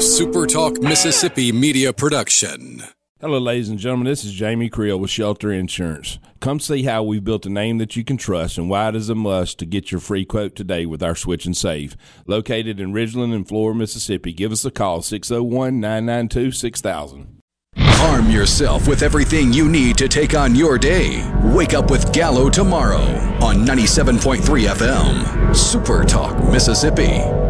a Super Talk Mississippi media production. Hello, ladies and gentlemen. This is Jamie Creel with Shelter Insurance. Come see how we've built a name that you can trust and why it is a must to get your free quote today with our Switch and Save. Located in Ridgeland and Flora, Mississippi. Give us a call 601 992 6000. Arm yourself with everything you need to take on your day. Wake up with Gallo tomorrow on 97.3 FM. Super Talk, Mississippi.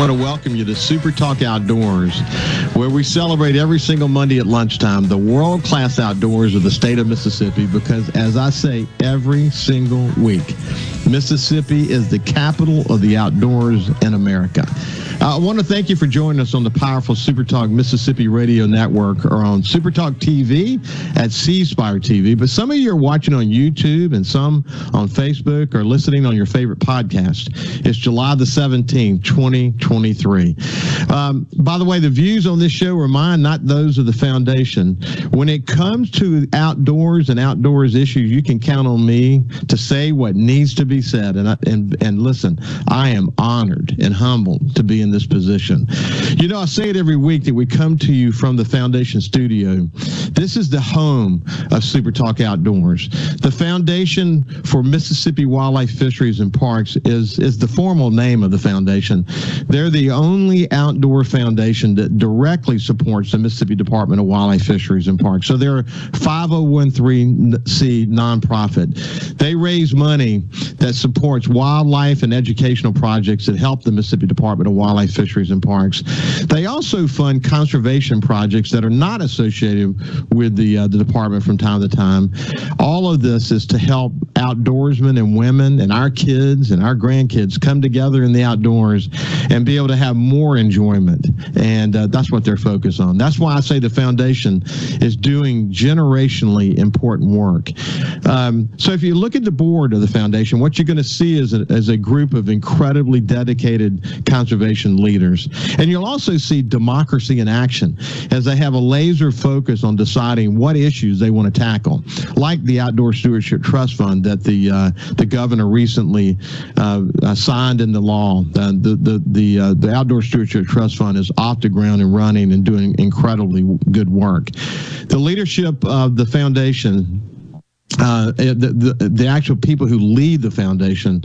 want to welcome you to Super Talk Outdoors, where we celebrate every single Monday at lunchtime the world class outdoors of the state of Mississippi. Because, as I say every single week, Mississippi is the capital of the outdoors in America. Uh, I want to thank you for joining us on the powerful Super Talk Mississippi Radio Network or on Super Talk TV at C Spire TV. But some of you are watching on YouTube and some on Facebook or listening on your favorite podcast. It's July the 17th, 2023. Um, by the way, the views on this show are mine, not those of the foundation. When it comes to outdoors and outdoors issues, you can count on me to say what needs to be said. And, I, and, and listen, I am honored and humbled to be in this position. You know, I say it every week that we come to you from the Foundation Studio. This is the home of Super Talk Outdoors. The Foundation for Mississippi Wildlife Fisheries and Parks is, is the formal name of the foundation. They're the only outdoor foundation that directly supports the Mississippi Department of Wildlife Fisheries and Parks. So they're a 501c nonprofit. They raise money that supports wildlife and educational projects that help the Mississippi Department of Wildlife Fisheries and Parks. They also fund conservation projects that are not associated with the uh, the department from time to time. All of this is to help outdoorsmen and women and our kids and our grandkids come together in the outdoors and be able to have more enjoyment. And uh, that's what they're focused on. That's why I say the foundation is doing generationally important work. Um, so if you look at the board of the foundation, what you're going to see is a, is a group of incredibly dedicated conservation leaders. And you'll also see democracy in action as they have a laser focus on deciding what issues they want to tackle, like the Outdoor Stewardship Trust Fund that the uh, the governor recently uh, uh, signed into law. The the the uh, the Outdoor Stewardship Trust Fund is off the ground and running and doing incredibly good work. The leadership of the foundation uh, the, the, the actual people who lead the foundation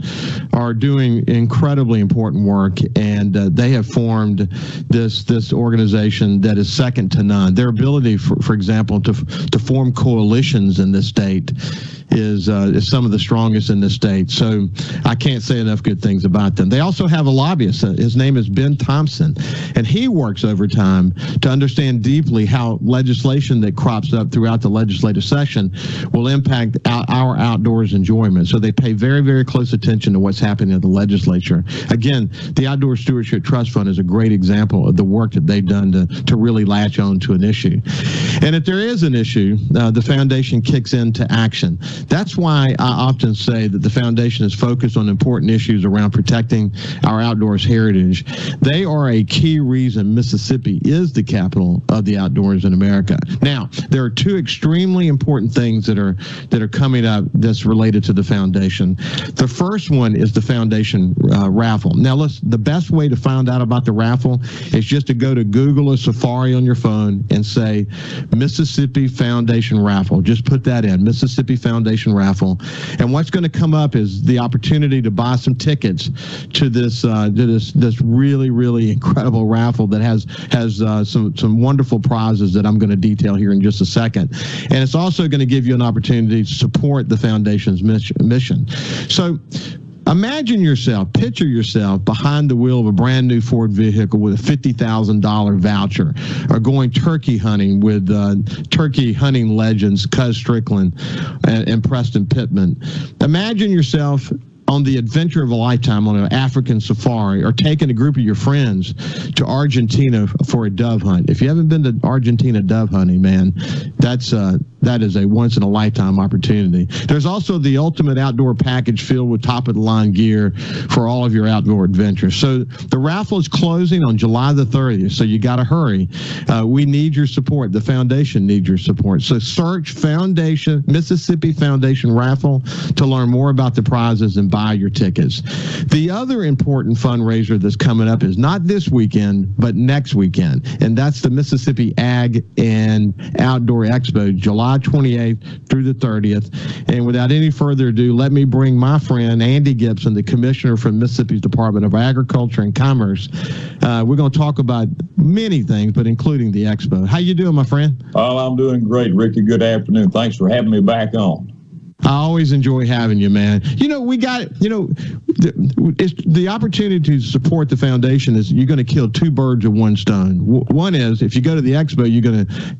are doing incredibly important work, and uh, they have formed this this organization that is second to none. Their ability, for, for example, to to form coalitions in this state is uh, is some of the strongest in the state. So I can't say enough good things about them. They also have a lobbyist. Uh, his name is Ben Thompson, and he works overtime to understand deeply how legislation that crops up throughout the legislative session will impact our outdoors enjoyment. So they pay very, very close attention to what's happening in the legislature. Again, the Outdoor Stewardship Trust Fund is a great example of the work that they've done to, to really latch on to an issue. And if there is an issue, uh, the foundation kicks into action. That's why I often say that the foundation is focused on important issues around protecting our outdoors heritage. They are a key reason Mississippi is the capital of the outdoors in America. Now, there are two extremely important things that are that are coming up that's related to the foundation. The first one is the foundation uh, raffle. Now, the best way to find out about the raffle is just to go to Google or Safari on your phone and say Mississippi Foundation Raffle. Just put that in Mississippi Foundation Raffle, and what's going to come up is the opportunity to buy some tickets to this uh, to this this really really incredible raffle that has has uh, some some wonderful prizes that I'm going to detail here in just a second, and it's also going to give you an opportunity to support the foundation's mission. So Imagine yourself, picture yourself behind the wheel of a brand new Ford vehicle with a $50,000 voucher or going turkey hunting with uh, turkey hunting legends Cuz Strickland and, and Preston Pittman. Imagine yourself on the adventure of a lifetime on an African safari or taking a group of your friends to Argentina for a dove hunt. If you haven't been to Argentina dove hunting, man, that's uh, that is a once in a lifetime opportunity. There's also the ultimate outdoor package filled with top of the line gear for all of your outdoor adventures. So the raffle is closing on July the 30th, so you got to hurry. Uh, we need your support. The foundation needs your support. So search Foundation Mississippi Foundation raffle to learn more about the prizes and buy your tickets. The other important fundraiser that's coming up is not this weekend, but next weekend, and that's the Mississippi Ag and Outdoor Expo, July 28th through the 30th. And without any further ado, let me bring my friend Andy Gipson, the commissioner from Mississippi's Department of Agriculture and Commerce. Uh, we're going to talk about many things, but including the expo. How you doing, my friend? Well, I'm doing great, Ricky. Good afternoon. Thanks for having me back on. I always enjoy having you, man. You know, we got, you know, the, it's the opportunity to support the foundation is you're going to kill two birds with one stone. One is if you go to the expo, you're going to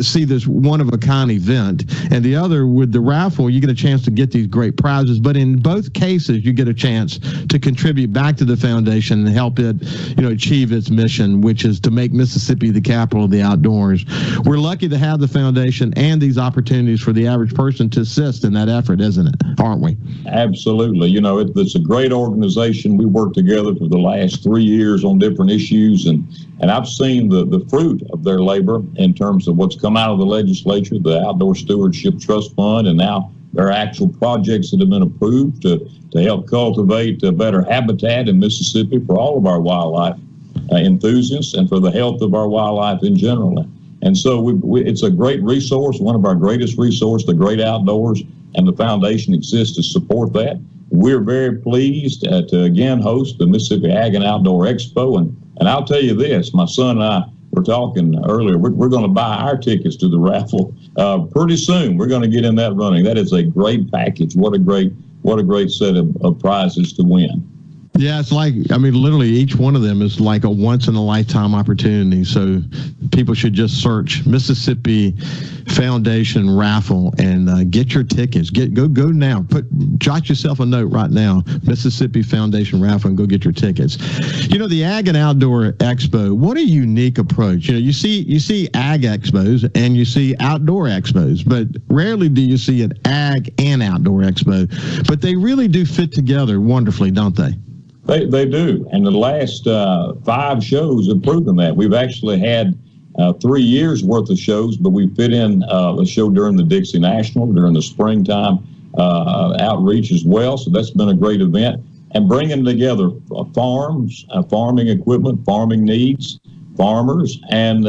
see this one of a kind event, and the other with the raffle, you get a chance to get these great prizes. But in both cases, you get a chance to contribute back to the foundation and help it, you know, achieve its mission, which is to make Mississippi the capital of the outdoors. We're lucky to have the foundation and these opportunities for the average person to assist in that effort, isn't it? Aren't we? Absolutely. You know, it, it's a great organization. We worked together for the last three years on different issues, and and I've seen the, the fruit of their labor in terms of what's come out of the legislature, the Outdoor Stewardship Trust Fund, and now there are actual projects that have been approved to, to help cultivate a better habitat in Mississippi for all of our wildlife uh, enthusiasts and for the health of our wildlife in general. And so we, we, it's a great resource, one of our greatest resources, the great outdoors, and the foundation exists to support that. We're very pleased uh, to again host the Mississippi Ag and Outdoor Expo, and and I'll tell you this, my son and I were talking earlier. We're, we're going to buy our tickets to the raffle uh, pretty soon. We're going to get in that running. That is a great package. What a great what a great set of, of prizes to win. Yeah, it's like I mean, literally each one of them is like a once in a lifetime opportunity. So people should just search Mississippi Foundation raffle and uh, get your tickets. Get go go now. Put jot yourself a note right now. Mississippi Foundation raffle and go get your tickets. You know the Ag and Outdoor Expo. What a unique approach. You know you see you see Ag expos and you see outdoor expos, but rarely do you see an Ag and Outdoor Expo. But they really do fit together wonderfully, don't they? They, they do. And the last uh, five shows have proven that. We've actually had uh, three years worth of shows, but we fit in uh, a show during the Dixie National, during the springtime uh, outreach as well. So that's been a great event. And bringing together uh, farms, uh, farming equipment, farming needs, farmers, and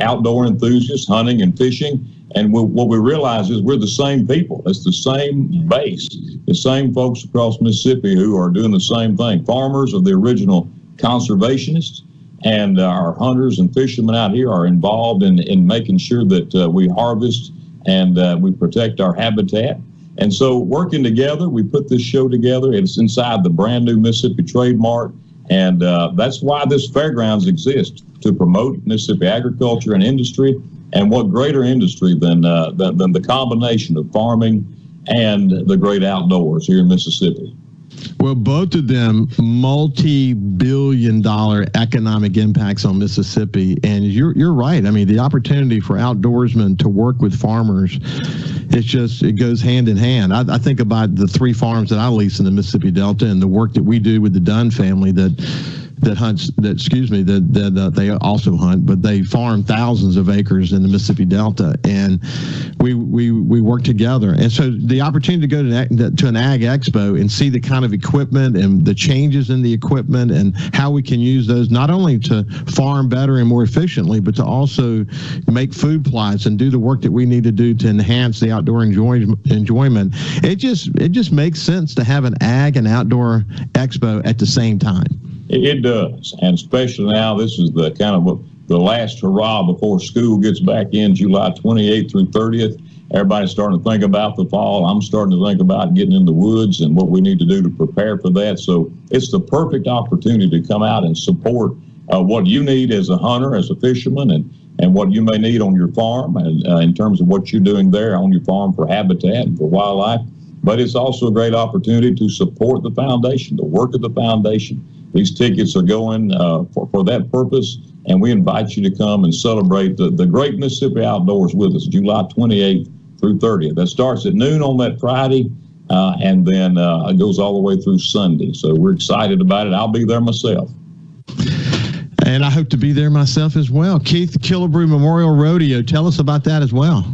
outdoor enthusiasts, hunting and fishing and we, what we realize is we're the same people. It's the same base, the same folks across Mississippi who are doing the same thing. Farmers are the original conservationists, and our hunters and fishermen out here are involved in, in making sure that uh, we harvest and uh, we protect our habitat. And so, working together, we put this show together. It's inside the brand new Mississippi Trade Mart. And uh, that's why this fairgrounds exists to promote Mississippi agriculture and industry and what greater industry than, uh, than, than the combination of farming and the great outdoors here in Mississippi? Well, both of them multi-billion dollar economic impacts on Mississippi. And you're you're right. I mean, the opportunity for outdoorsmen to work with farmers, it's just it goes hand in hand. I, I think about the three farms that I lease in the Mississippi Delta and the work that we do with the Dunn family that that hunts that excuse me that that uh, they also hunt, but they farm thousands of acres in the Mississippi Delta, and we we we work together. And so the opportunity to go to, an, to an ag expo and see the kind of equipment and the changes in the equipment and how we can use those not only to farm better and more efficiently, but to also make food plots and do the work that we need to do to enhance the outdoor enjoy, enjoyment. It just it just makes sense to have an ag and outdoor expo at the same time. It does, and especially now, this is the kind of the last hurrah before school gets back in July 28th through 30th. Everybody's starting to think about the fall. I'm starting to think about getting in the woods and what we need to do to prepare for that. So it's the perfect opportunity to come out and support uh, what you need as a hunter, as a fisherman, and and what you may need on your farm, and uh, in terms of what you're doing there on your farm for habitat and for wildlife. but it's also a great opportunity to support the foundation, the work of the foundation. These tickets are going uh, for, for that purpose, and we invite you to come and celebrate the, the great Mississippi Outdoors with us, July 28th through 30th. That starts at noon on that Friday, uh, and then uh, it goes all the way through Sunday. So we're excited about it. I'll be there myself. And I hope to be there myself as well. Keith Killebrew Memorial Rodeo, tell us about that as well.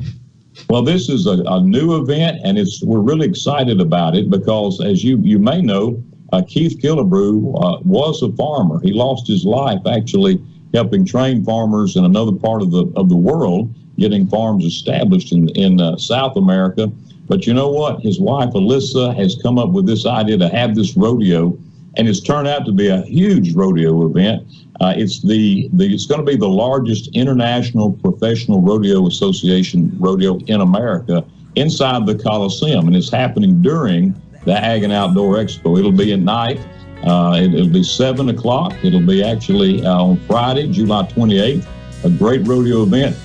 Well, this is a, a new event, and it's we're really excited about it because, as you you may know, uh, Keith Killebrew uh, was a farmer. He lost his life actually helping train farmers in another part of the of the world, getting farms established in in uh, South America. But you know what? His wife Alyssa has come up with this idea to have this rodeo, and it's turned out to be a huge rodeo event. Uh, it's the, the it's going to be the largest international professional rodeo association rodeo in America inside the Coliseum, and it's happening during the Ag and Outdoor Expo. It'll be at night. Uh, it, will be seven o'clock. It'll be actually uh, on Friday, July 28th. A great rodeo event,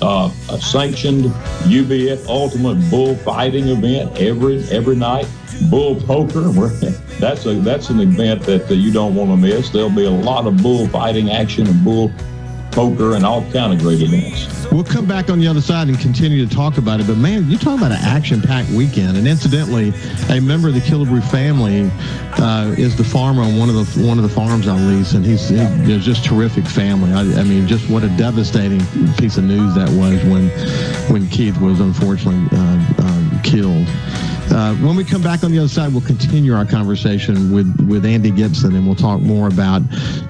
uh, a sanctioned UBF Ultimate Bull Fighting event every every night. Bull Poker. that's a that's an event that uh, you don't want to miss. There'll be a lot of bull fighting action and bull poker and all kind of great events. We'll come back on the other side and continue to talk about it. But man, you talk about an action-packed weekend. And incidentally, a member of the Killebrew family uh, is the farmer on one of the one of the farms I lease, and he's, he's just terrific family. I, I, mean, just what a devastating piece of news that was when when Keith was unfortunately uh, uh, killed. Uh, when we come back on the other side, we'll continue our conversation with, with Andy Gipson and we'll talk more about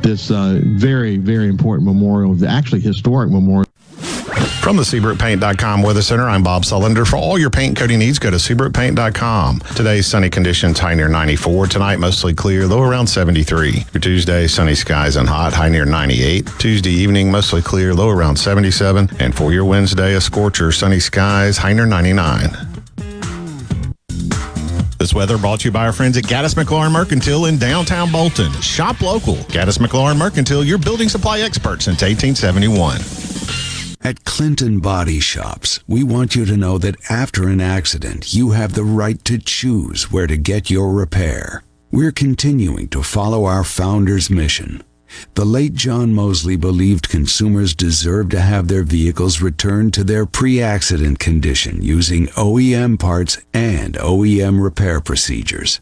this uh, very, very important memorial, actually historic memorial. From the SeabrookPaint.com Weather Center, I'm Bob Sullender. For all your paint coating needs, go to SeabrookPaint.com. Today's sunny conditions, high near 94. Tonight, mostly clear, low around 73. For Tuesday, sunny skies and hot, high near 98. Tuesday evening, mostly clear, low around 77. And for your Wednesday, a scorcher, sunny skies, high near 99. This weather brought to you by our friends at Gaddis McLaurin Mercantile in downtown Bolton. Shop local. Gaddis McLaurin Mercantile, your building supply expert since 1871. At Clinton Body Shops, we want you to know that after an accident, you have the right to choose where to get your repair. We're continuing to follow our founder's mission the late John Mosley believed consumers deserve to have their vehicles returned to their pre-accident condition using OEM parts and OEM repair procedures.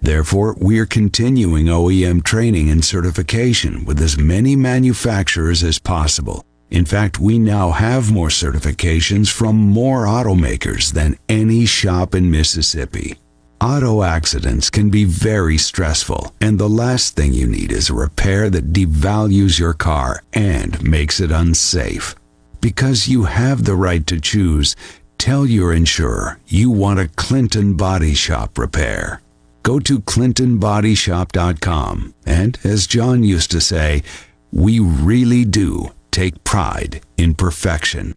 Therefore, we're continuing OEM training and certification with as many manufacturers as possible. In fact, we now have more certifications from more automakers than any shop in Mississippi. Auto accidents can be very stressful, and the last thing you need is a repair that devalues your car and makes it unsafe. Because you have the right to choose, tell your insurer you want a Clinton Body Shop repair. Go to ClintonBodyShop.com, and as John used to say, we really do take pride in perfection.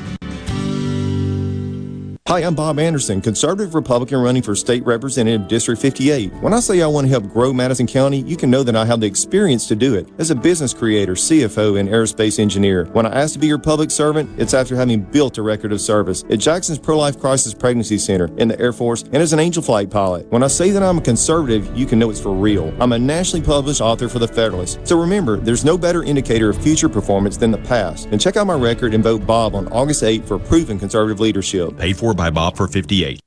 Hi, I'm Bob Anderson, conservative Republican running for state representative District 58. When I say I want to help grow Madison County, you can know that I have the experience to do it. As a business creator, CFO, and aerospace engineer, when I ask to be your public servant, it's after having built a record of service at Jackson's Pro Life Crisis Pregnancy Center in the Air Force and as an angel flight pilot. When I say that I'm a conservative, you can know it's for real. I'm a nationally published author for the Federalist. So remember, there's no better indicator of future performance than the past. And check out my record and vote Bob on August 8 for proven conservative leadership. Paid for Bob for 58.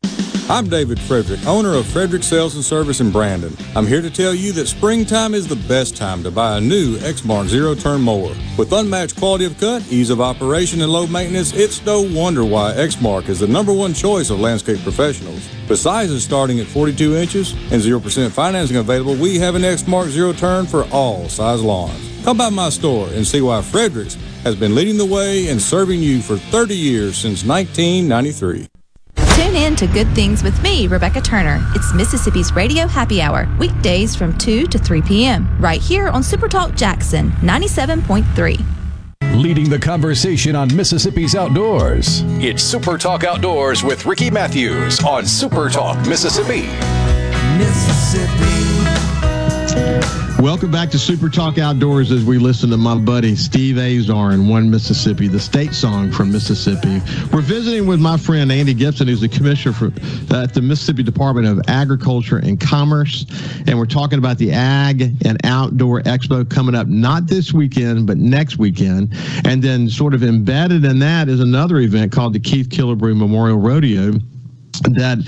I'm David Frederick, owner of Frederick Sales and Service in Brandon. I'm here to tell you that springtime is the best time to buy a new Exmark zero turn mower. With unmatched quality of cut, ease of operation, and low maintenance, it's no wonder why Exmark is the number one choice of landscape professionals. Sizes starting at 42 inches and 0% financing available, we have an Exmark zero turn for all size lawns. Come by my store and see why Fredericks has been leading the way and serving you for 30 years since 1993. Tune in to Good Things with me, Rebecca Turner. It's Mississippi's Radio Happy Hour, weekdays from 2 to 3 p.m., right here on Supertalk Jackson 97.3. Leading the conversation on Mississippi's outdoors. It's Super Talk Outdoors with Ricky Mathews on Super Talk Mississippi. Mississippi. Welcome back to Super Talk Outdoors as we listen to my buddy Steve Azar in One Mississippi, the state song from Mississippi. We're visiting with my friend Andy Gipson, who's the commissioner for, uh, at the Mississippi Department of Agriculture and Commerce. And we're talking about the Ag and Outdoor Expo coming up not this weekend, but next weekend. And then, sort of embedded in that, is another event called the Keith Killebrew Memorial Rodeo that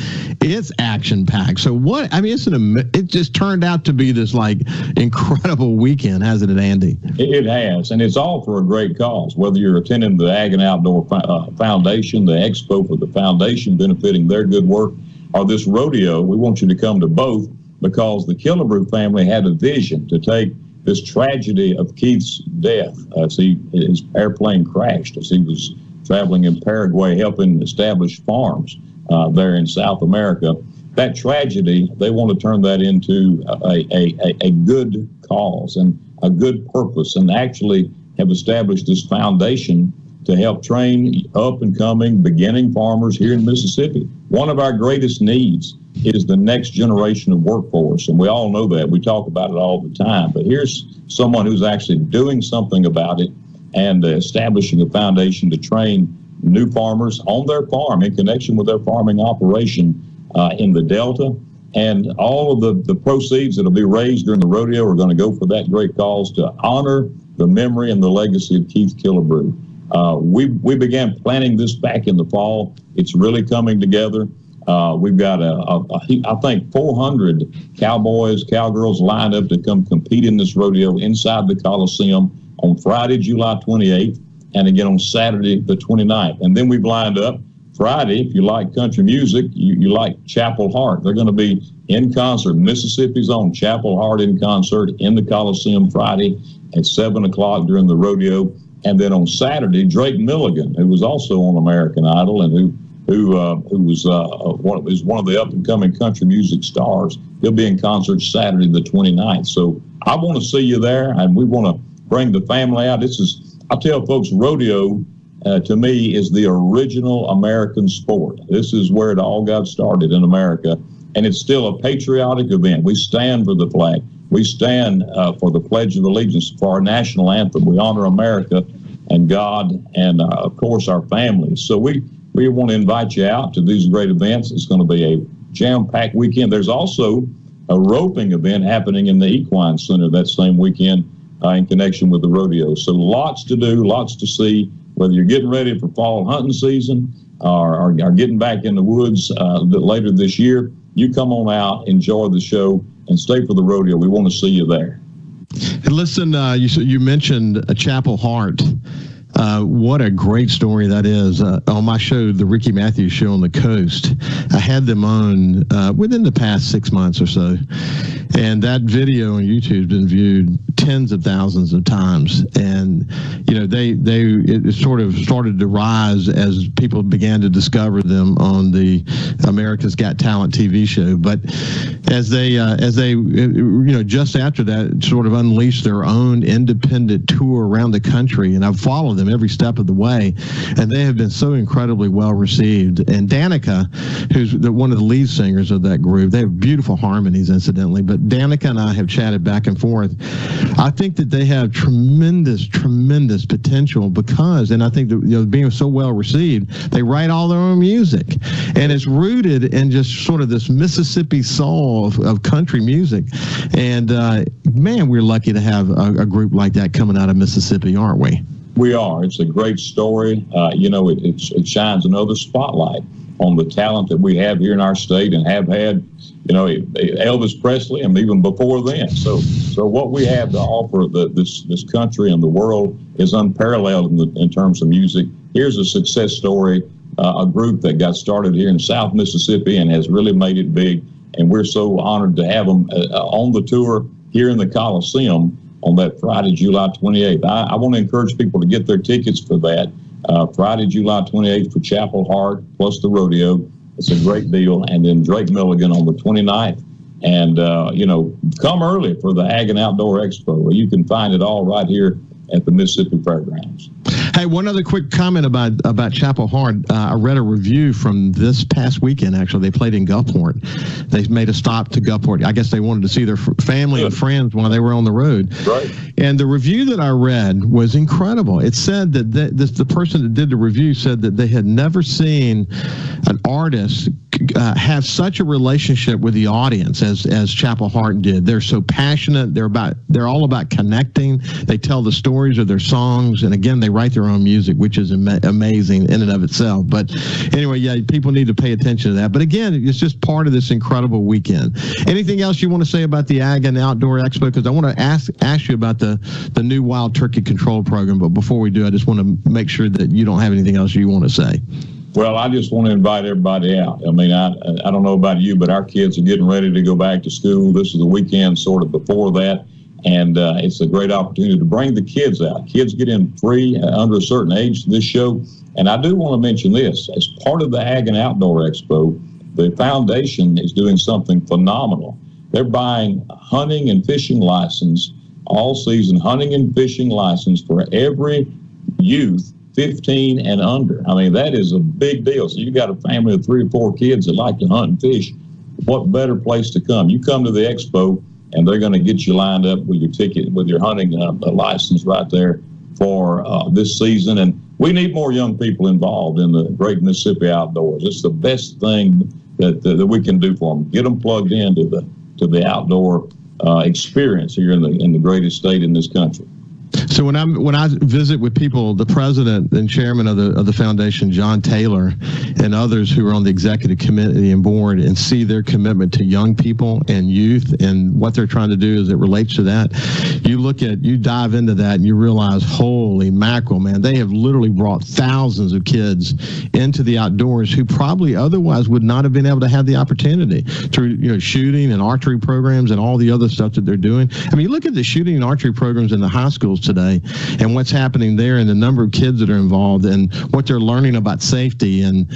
it's action packed. So what? I mean, it's an it just turned out to be this like incredible weekend, hasn't it, Andy? It has, and it's all for a great cause. Whether you're attending the Ag and Outdoor uh, Foundation, the expo for the foundation benefiting their good work, or this rodeo, we want you to come to both because the Killebrew family had a vision to take this tragedy of Keith's death as he his airplane crashed as he was traveling in Paraguay helping establish farms uh, there in South America. That tragedy, they want to turn that into a, a, a, a good cause and a good purpose, and actually have established this foundation to help train up and coming beginning farmers here in Mississippi. One of our greatest needs is the next generation of workforce, and we all know that. We talk about it all the time, but here's someone who's actually doing something about it and establishing a foundation to train new farmers on their farm in connection with their farming operation uh, in the Delta. And all of the, the proceeds that will be raised during the rodeo are going to go for that great cause to honor the memory and the legacy of Keith Killebrew. Uh, we, we began planning this back in the fall. It's really coming together. Uh, we've got, a, a, a, I think, 400 cowboys, cowgirls lined up to come compete in this rodeo inside the Coliseum on Friday, July 28th and again on Saturday, the 29th. And then we've lined up Friday, if you like country music, you, you like Chapel Hart. They're going to be in concert, Mississippi's own Chapel Hart in concert in the Coliseum Friday at 7 o'clock during the rodeo. And then on Saturday, Drake Milligan, who was also on American Idol and who who uh, who was uh, one, is one of the up and coming country music stars. He'll be in concert Saturday the 29th. So I want to see you there, and we want to bring the family out. This is I tell folks, rodeo uh, to me is the original American sport. This is where it all got started in America, and it's still a patriotic event. We stand for the flag. We stand uh, for the Pledge of Allegiance, for our national anthem. We honor America and God, and uh, of course our families. So we we want to invite you out to these great events. It's going to be a jam-packed weekend. There's also a roping event happening in the Equine Center that same weekend uh, in connection with the rodeo. So lots to do, lots to see. Whether you're getting ready for fall hunting season or, or, or getting back in the woods uh, later this year, you come on out, enjoy the show, and stay for the rodeo. We want to see you there. And listen, uh, you you mentioned a Chapel Hart. Uh, what a great story that is. Uh, on my show, the Ricky Mathews Show on the Coast, I had them on uh, within the past six months or so. And that video on YouTube has been viewed tens of thousands of times. And, you know, they, they, it sort of started to rise as people began to discover them on the America's Got Talent TV show. But as they, uh, as they, you know, just after that, sort of unleashed their own independent tour around the country. And I've followed them them every step of the way, and they have been so incredibly well received. And Danica, who's the, one of the lead singers of that group, they have beautiful harmonies, incidentally. But Danica and I have chatted back and forth. I think that they have tremendous, tremendous potential because, and I think that you know, being so well received, they write all their own music, and it's rooted in just sort of this Mississippi soul of, of country music. And uh, man, we're lucky to have a, a group like that coming out of Mississippi, aren't we? We are. It's a great story. Uh, you know, it, it shines another spotlight on the talent that we have here in our state and have had, you know, Elvis Presley and even before then. So, so what we have to offer the, this this country and the world is unparalleled in, the, in terms of music. Here's a success story, uh, a group that got started here in South Mississippi and has really made it big. And we're so honored to have them uh, on the tour here in the Coliseum on that Friday, July 28th. I, I want to encourage people to get their tickets for that. Uh, Friday, July 28th for Chapel Hart plus the rodeo. It's a great deal. And then Drake Milligan on the 29th. And, uh, you know, come early for the Ag and Outdoor Expo. You can find it all right here at the Mississippi Fairgrounds. Hey, one other quick comment about about Chapel Hart. Uh, I read a review from this past weekend. Actually, they played in Gulfport. They made a stop to Gulfport. I guess they wanted to see their family and friends while they were on the road. Right. And the review that I read was incredible. It said that the, this, the person that did the review said that they had never seen an artist uh, have such a relationship with the audience as as Chapel Hart did. They're so passionate. They're about they're all about connecting. They tell the stories of their songs, and again, they write their own music, which is ama- amazing in and of itself. But anyway, yeah, people need to pay attention to that. But again, it's just part of this incredible weekend. Anything else you want to say about the Ag and Outdoor Expo? Because I want to ask ask you about the the new Wild Turkey Control Program. But before we do, I just want to make sure that you don't have anything else you want to say. Well, I just want to invite everybody out. I mean, I I don't know about you, but our kids are getting ready to go back to school. This is the weekend sort of before that, and uh, it's a great opportunity to bring the kids out. Kids get in free uh, under a certain age to this show. And I do want to mention this as part of the Ag and Outdoor Expo, the foundation is doing something phenomenal. They're buying hunting and fishing license, all season hunting and fishing license for every youth 15 and under. I mean, that is a big deal. So you've got a family of three or four kids that like to hunt and fish. What better place to come? You come to the expo, and they're going to get you lined up with your ticket, with your hunting uh, license right there for uh, this season. And we need more young people involved in the great Mississippi outdoors. It's the best thing that, that, that we can do for them. Get them plugged into the to the outdoor uh, experience here in the in the greatest state in this country. So when I'm when I visit with people, the president and chairman of the of the foundation, John Taylor, and others who are on the executive committee and board, and see their commitment to young people and youth and what they're trying to do as it relates to that, you look at you dive into that and you realize, holy mackerel, man, they have literally brought thousands of kids into the outdoors who probably otherwise would not have been able to have the opportunity through you know shooting and archery programs and all the other stuff that they're doing. I mean, look at the shooting and archery programs in the high schools today and what's happening there and the number of kids that are involved and what they're learning about safety. And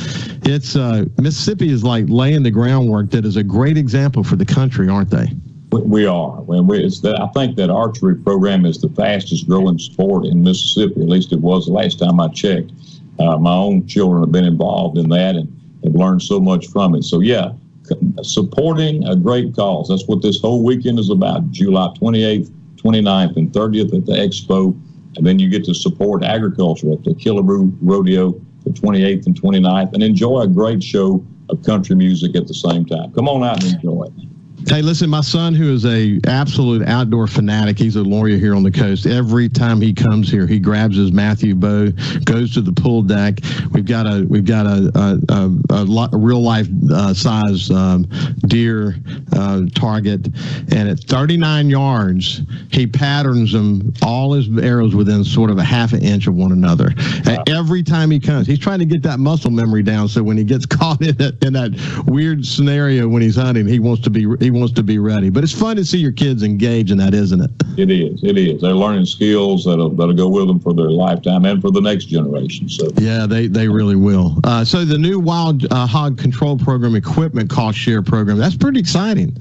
it's uh, Mississippi is like laying the groundwork that is a great example for the country, aren't they? We are. When we, I think that archery program is the fastest growing sport in Mississippi. At least it was the last time I checked. Uh, my own children have been involved in that and have learned so much from it. So yeah, supporting a great cause. That's what this whole weekend is about. July 28th 29th and 30th at the expo. And then you get to support agriculture at the Killebrew Rodeo the 28th and 29th and enjoy a great show of country music at the same time. Come on out and enjoy it. Hey, listen, my son, who is a absolute outdoor fanatic, he's a lawyer here on the coast. Every time he comes here, he grabs his Matthew bow, goes to the pool deck. We've got a we've got a a, a, a real life uh, size um, deer uh, target, and at 39 yards, he patterns them all his arrows within sort of a half an inch of one another. Wow. Every time he comes, he's trying to get that muscle memory down, so when he gets caught in that in that weird scenario when he's hunting, he wants to be he wants to be ready. But it's fun to see your kids engage in that, isn't it? It is. It is. They're learning skills that'll that'll go with them for their lifetime and for the next generation. So yeah, they they really will. Uh, so the new wild uh, hog control program equipment cost share program that's pretty exciting.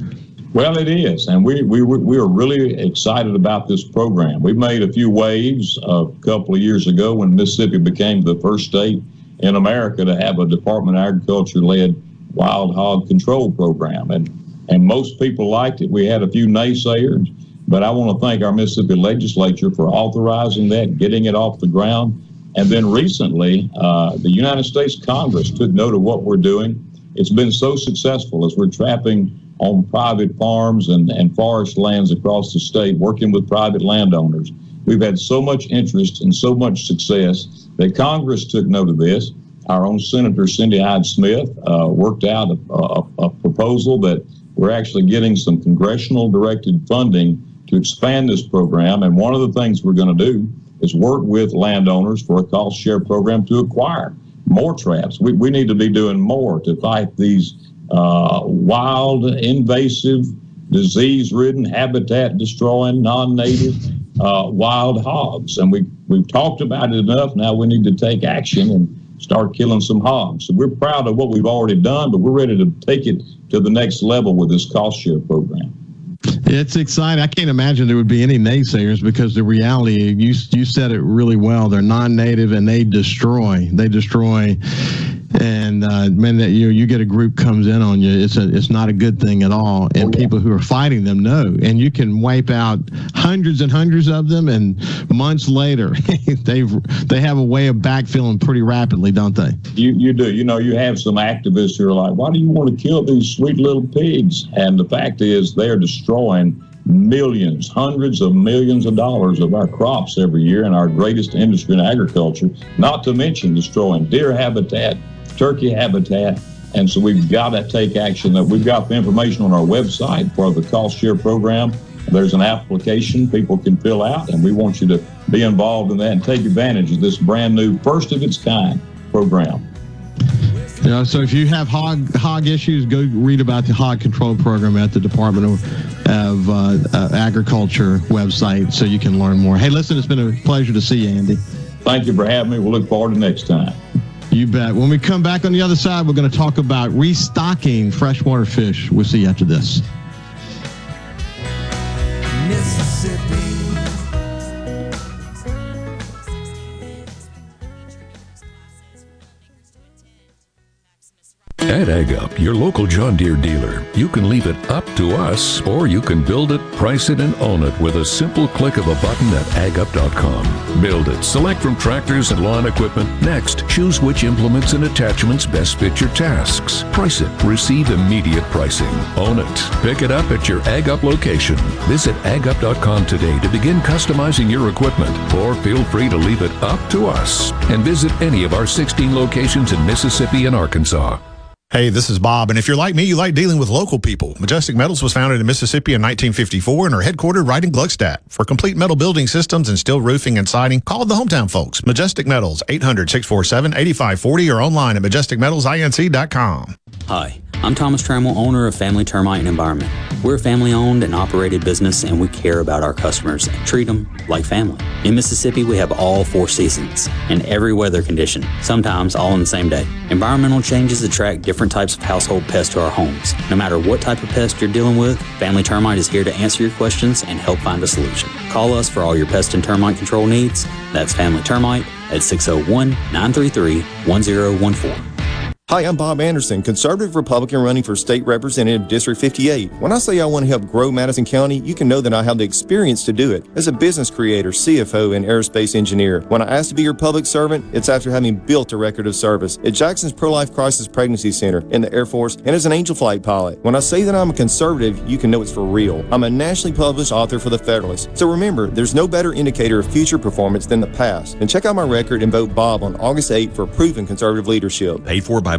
Well, it is, and we we we are really excited about this program. We made a few waves a couple of years ago when Mississippi became the first state in America to have a Department of Agriculture led wild hog control program, and and most people liked it. We had a few naysayers, but I want to thank our Mississippi legislature for authorizing that, getting it off the ground. And then recently, uh, the United States Congress took note of what we're doing. It's been so successful as we're trapping on private farms and, and forest lands across the state, working with private landowners. We've had so much interest and so much success that Congress took note of this. Our own Senator Cindy Hyde Smith uh, worked out a, a, a proposal that we're actually getting some congressional directed funding to expand this program. And one of the things we're going to do is work with landowners for a cost share program to acquire more traps. We, we need to be doing more to fight these uh, wild, invasive, disease ridden, habitat destroying, non native uh, wild hogs. And we, we've talked about it enough. Now we need to take action and start killing some hogs. So we're proud of what we've already done, but we're ready to take it to the next level with this cost share program. It's exciting. I can't imagine there would be any naysayers because the reality, you you said it really well. They're non-native and they destroy. They destroy and uh, man, that you you get a group comes in on you, it's a it's not a good thing at all. And oh, yeah. people who are fighting them know, and you can wipe out hundreds and hundreds of them, and months later, they they have a way of backfilling pretty rapidly, don't they? You you do. You know, you have some activists who are like, why do you want to kill these sweet little pigs? And the fact is, they're destroying millions, hundreds of millions of dollars of our crops every year in our greatest industry in agriculture, not to mention destroying deer habitat, turkey habitat. And so we've got to take action. That we've got the information on our website for the cost share program. There's an application people can fill out, and we want you to be involved in that and take advantage of this brand new, first of its kind program. Yeah, so if you have hog hog issues, go read about the hog control program at the Department of, of uh, uh, Agriculture website, so you can learn more. Hey, listen, it's been a pleasure to see you, Andy. Thank you for having me. We'll look forward to next time. You bet. When we come back on the other side, we're going to talk about restocking freshwater fish. We'll see you after this. At AgUp, your local John Deere dealer, you can leave it up to us, or you can build it, price it, and own it with a simple click of a button at agup.com. Build it, select from tractors and lawn equipment. Next, choose which implements and attachments best fit your tasks. Price it, receive immediate pricing. Own it. Pick it up at your AgUp location. Visit agup.com today to begin customizing your equipment, or feel free to leave it up to us and visit any of our 16 locations in Mississippi and Arkansas. Hey, this is Bob, and if you're like me, you like dealing with local people. Majestic Metals was founded in Mississippi in 1954 and are headquartered right in Gluckstadt. For complete metal building systems and steel roofing and siding, call the hometown folks. Majestic Metals, 800-647-8540 or online at majesticmetalsinc.com. Hi. I'm Thomas Trammell, owner of Family Termite and Environment. We're a family owned and operated business and we care about our customers and treat them like family. In Mississippi, we have all four seasons and every weather condition, sometimes all in the same day. Environmental changes attract different types of household pests to our homes. No matter what type of pest you're dealing with, Family Termite is here to answer your questions and help find a solution. Call us for all your pest and termite control needs. That's Family Termite at 601 933 1014. Hi, I'm Bob Anderson, conservative Republican running for state representative District 58. When I say I want to help grow Madison County, you can know that I have the experience to do it. As a business creator, CFO, and aerospace engineer, when I ask to be your public servant, it's after having built a record of service at Jackson's Pro Life Crisis Pregnancy Center, in the Air Force, and as an angel flight pilot. When I say that I'm a conservative, you can know it's for real. I'm a nationally published author for the Federalist. So remember, there's no better indicator of future performance than the past. And check out my record and vote Bob on August 8 for proven conservative leadership. Paid for by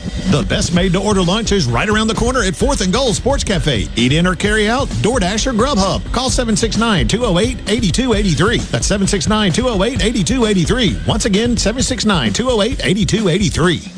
The best made to order lunch is right around the corner at 4th and Gold Sports Cafe. Eat in or carry out, DoorDash or Grubhub. Call 769 208 8283. That's 769 208 8283. Once again, 769 208 8283.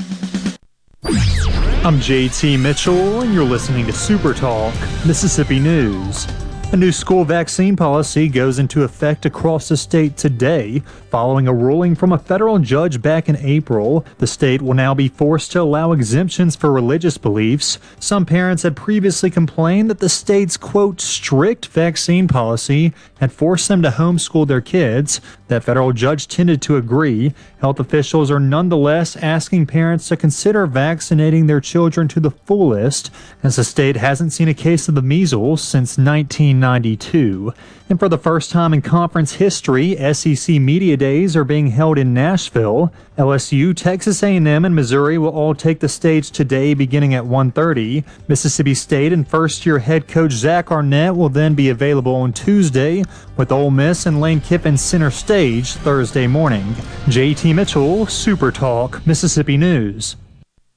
I'm JT Mitchell, and you're listening to Super Talk Mississippi News. A new school vaccine policy goes into effect across the state today. Following a ruling from a federal judge back in April, the state will now be forced to allow exemptions for religious beliefs. Some parents had previously complained that the state's, quote, strict vaccine policy had forced them to homeschool their kids. That federal judge tended to agree. Health officials are nonetheless asking parents to consider vaccinating their children to the fullest, as the state hasn't seen a case of the measles since 1992. And for the first time in conference history, SEC Media Days are being held in Nashville. LSU, Texas A&M, and Missouri will all take the stage today beginning at 1:30. Mississippi State and first-year head coach Zach Arnett will then be available on Tuesday, with Ole Miss and Lane Kiffin center stage Thursday morning. JT Mitchell, Super Talk, Mississippi News.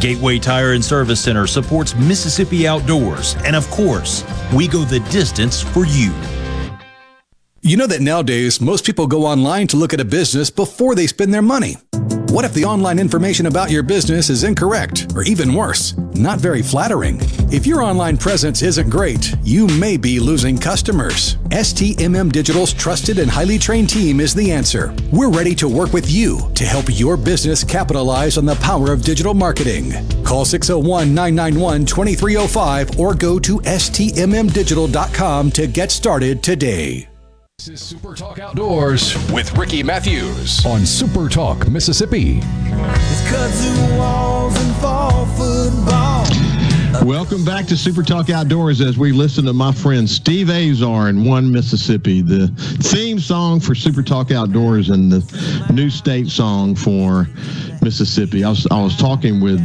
Gateway Tire and Service Center supports Mississippi Outdoors, and of course, we go the distance for you. You know that nowadays, most people go online to look at a business before they spend their money. What if the online information about your business is incorrect, or even worse, not very flattering? If your online presence isn't great, you may be losing customers. STMM Digital's trusted and highly trained team is the answer. We're ready to work with you to help your business capitalize on the power of digital marketing. Call 601 991 2305 or go to STMMdigital.com to get started today. This is Super Talk Outdoors with Ricky Mathews on Super Talk Mississippi. Welcome back to Super Talk Outdoors as we listen to my friend Steve Azar in One Mississippi, the theme song for Super Talk Outdoors and the new state song for Mississippi. I was, I was talking with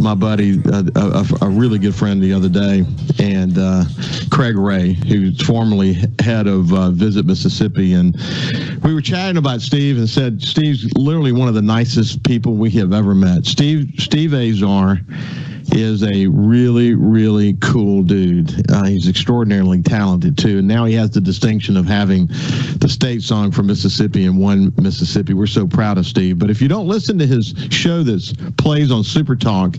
my buddy, uh, a, a, really good friend the other day, and uh, Craig Ray, who's formerly head of uh, Visit Mississippi. And we were chatting about Steve and said, Steve's literally one of the nicest people we have ever met. Steve, Steve Azar is a really, really cool dude. Uh, he's extraordinarily talented too. And now he has the distinction of having the state song for Mississippi and one Mississippi. We're so proud of Steve. But if you don't listen to his show that plays on Super Talk